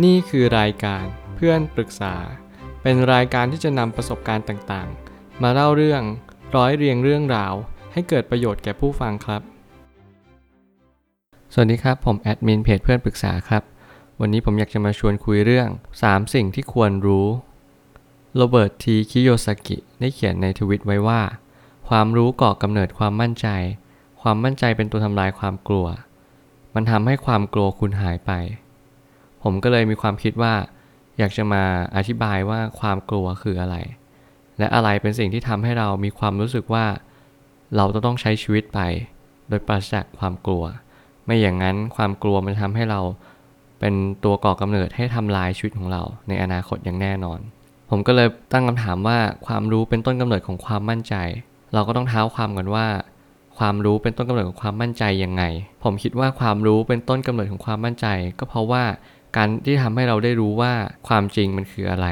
นี่คือรายการเพื่อนปรึกษา เป็นรายการที่จะนำประสบการณ์ต่างๆ มาเล่าเรื่องร้อยเรียงเรื่องราว ให้เกิดประโยชน์แก่ผู้ฟังครับ สวัสดีครับ ผมแอดมินเพจเพื่อนปรึกษาครับ วันนี้ผมอยากจะมาชวนคุยเรื่อง 3 สิ่งที่ควรรู้โรเบิร์ตทีคิโยซากิได้เขียนในทวิตไว้ว่า ความรู้ก่อกำเนิดความมั่นใจ ความมั่นใจเป็นตัวทำลายความกลัว มันทำให้ความกลัวคุณหายไป ผมก็เลยมีความคิดว่า อยากจะมาอธิบายว่าความกลัวคืออะไร และอะไรเป็นสิ่งที่ทำให้เรามีความรู้สึกว่า เราจะต้องใช้ชีวิตไป โดยปราศจากความกลัว ไม่อย่างนั้นความกลัวมันทำให้เราเป็นตัวก่อกำเนิดให้ทำลายชีวิตของเราในอนาคตอย่างแน่นอน ผมก็เลยตั้งคำถามว่าความรู้เป็นต้นกำเนิดของความมั่นใจ เราก็ต้องเท้าความกันว่าความรู้เป็นต้นกำเนิดของความมั่นใจยังไง ผมคิดว่าความรู้เป็นต้นกำเนิดของความมั่นใจ ก็เพราะว่า การที่ทำให้เราได้รู้ว่าความจริงมันคืออะไร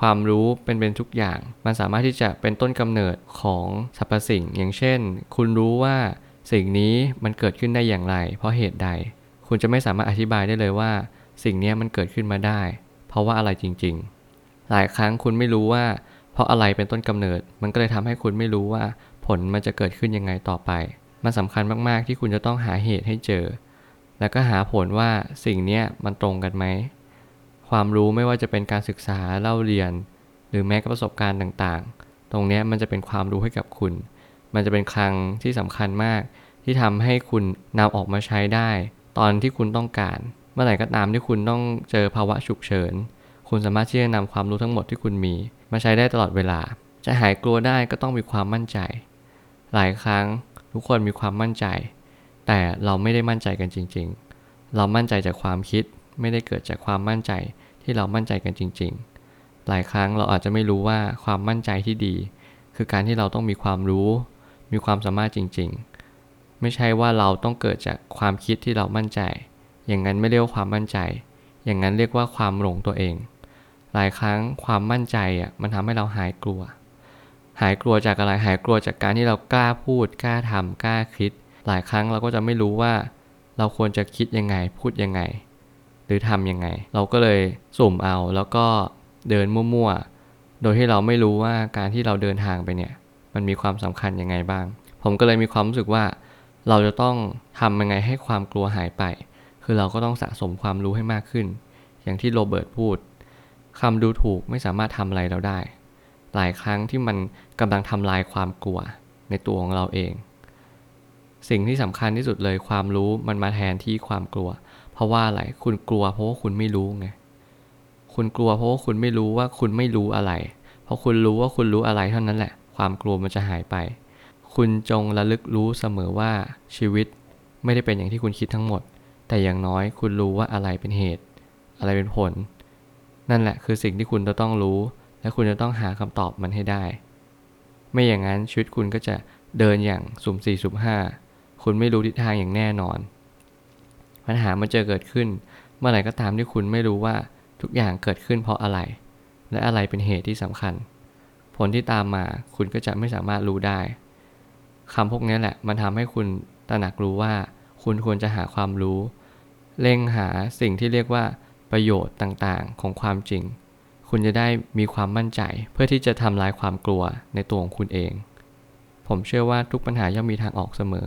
ความรู้เป็นเป็นทุกอย่าง มันสามารถที่จะเป็นต้นกำเนิดของสรรพสิ่ง อย่างเช่น คุณรู้ว่าสิ่งนี้มันเกิดขึ้นได้อย่างไร เพราะเหตุใด คุณจะไม่สามารถอธิบายได้เลยว่า สิ่งนี้มันเกิดขึ้นมาได้ เพราะว่าอะไรจริง ๆ หลายครั้งคุณไม่รู้ว่า เพราะอะไรเป็นต้นกำเนิด มันก็เลยทำให้คุณไม่รู้ว่า ผลมันจะเกิดขึ้นยังไงต่อไป มันสำคัญมากๆที่คุณจะต้องหาเหตุให้เจอ แล้วก็หาผลว่าสิ่งนี้มันตรงกันไหม ความรู้ไม่ว่าจะเป็นการศึกษาเล่าเรียน หรือแม้กระประสบการณ์ต่างๆ ตรงนี้มันจะเป็นความรู้ให้กับคุณ มันจะเป็นคลังที่สำคัญมาก ที่ทำให้คุณนำออกมาใช้ได้ ตอนที่คุณต้องการ เมื่อไหร่ก็ตามที่คุณต้องเจอภาวะฉุกเฉิน คุณสามารถที่จะนำความรู้ทั้งหมดที่คุณมี มาใช้ได้ตลอดเวลา จะหายกลัวได้ก็ต้องมีความมั่นใจ หลายครั้งทุกคนมีความมั่นใจ แต่เราไม่ได้มั่นใจกันจริง ๆ เรามั่นใจจากความคิดไม่ได้เกิดจากความมั่นใจที่เรามั่นใจกันจริง ๆ หลายครั้งเราอาจจะไม่รู้ว่าความมั่นใจที่ดี คือการที่เราต้องมีความรู้ มีความสามารถจริง ๆ ไม่ใช่ว่าเราต้องเกิดจากความคิดที่เรามั่นใจ อย่างนั้นไม่เรียกว่าความมั่นใจ อย่างนั้นเรียกว่าความหลงตัวเอง หลายครั้งความมั่นใจอะมันทำให้เราหายกลัว หายกลัวจากอะไรหายกลัวจากการที่เรากล้าพูดกล้าทำกล้าคิด หลายครั้งเราก็จะไม่รู้ว่า เราควรจะคิดยังไงพูดยังไง หรือทำยังไง เราก็เลยสุ่มเอาแล้วก็เดินมั่วๆ โดยที่เราไม่รู้ว่าการที่เราเดินทางไปเนี่ย มันมีความสำคัญยังไงบ้าง ผมก็เลยมีความรู้สึกว่า เราจะต้องทำยังไงให้ความกลัวหายไป คือเราก็ต้องสะสมความรู้ให้มากขึ้น อย่างที่โรเบิร์ตพูดคำดูถูกไม่สามารถทำอะไรเราได้ หลายครั้งที่มันกำลังทำลายความกลัวในตัวของเราเอง สิ่งที่สำคัญที่สุดเลยความรู้มันมาแทนที่ความกลัว เพราะว่าอะไรคุณกลัวเพราะว่าคุณไม่รู้ไงคุณกลัวเพราะว่าคุณไม่รู้ว่าคุณไม่รู้อะไร เพราะคุณรู้ว่าคุณรู้อะไรเท่านั้นแหละ ความกลัวมันจะหายไป คุณจงระลึกรู้เสมอว่าชีวิตไม่ได้เป็นอย่างที่คุณคิดทั้งหมด แต่อย่างน้อยคุณรู้ว่าอะไรเป็นเหตุ อะไรเป็นผล นั่นแหละคือสิ่งที่คุณจะต้องรู้ และคุณจะต้องหาคำตอบมันให้ได้ ไม่อย่างนั้นชีวิตคุณก็จะเดินอย่างสุ่มสี่สุ่มห้า คุณไม่รู้ทิศทางอย่างแน่นอน ปัญหามันจะเกิดขึ้น เมื่อไหร่ก็ตามที่คุณไม่รู้ว่าทุกอย่างเกิดขึ้นเพราะอะไร และอะไรเป็นเหตุที่สำคัญ ผลที่ตามมาคุณก็จะไม่สามารถรู้ได้คำพวกนี้แหละ มันทำให้คุณตระหนักรู้ว่า คุณควรจะหาความรู้ เร่งหาสิ่งที่เรียกว่าประโยชน์ต่างๆ ของความจริง คุณจะได้มีความมั่นใจ เพื่อที่จะทำลายความกลัวในตัวของคุณเอง ผมเชื่อว่าทุกปัญหาย่อมมีทางออกเสมอ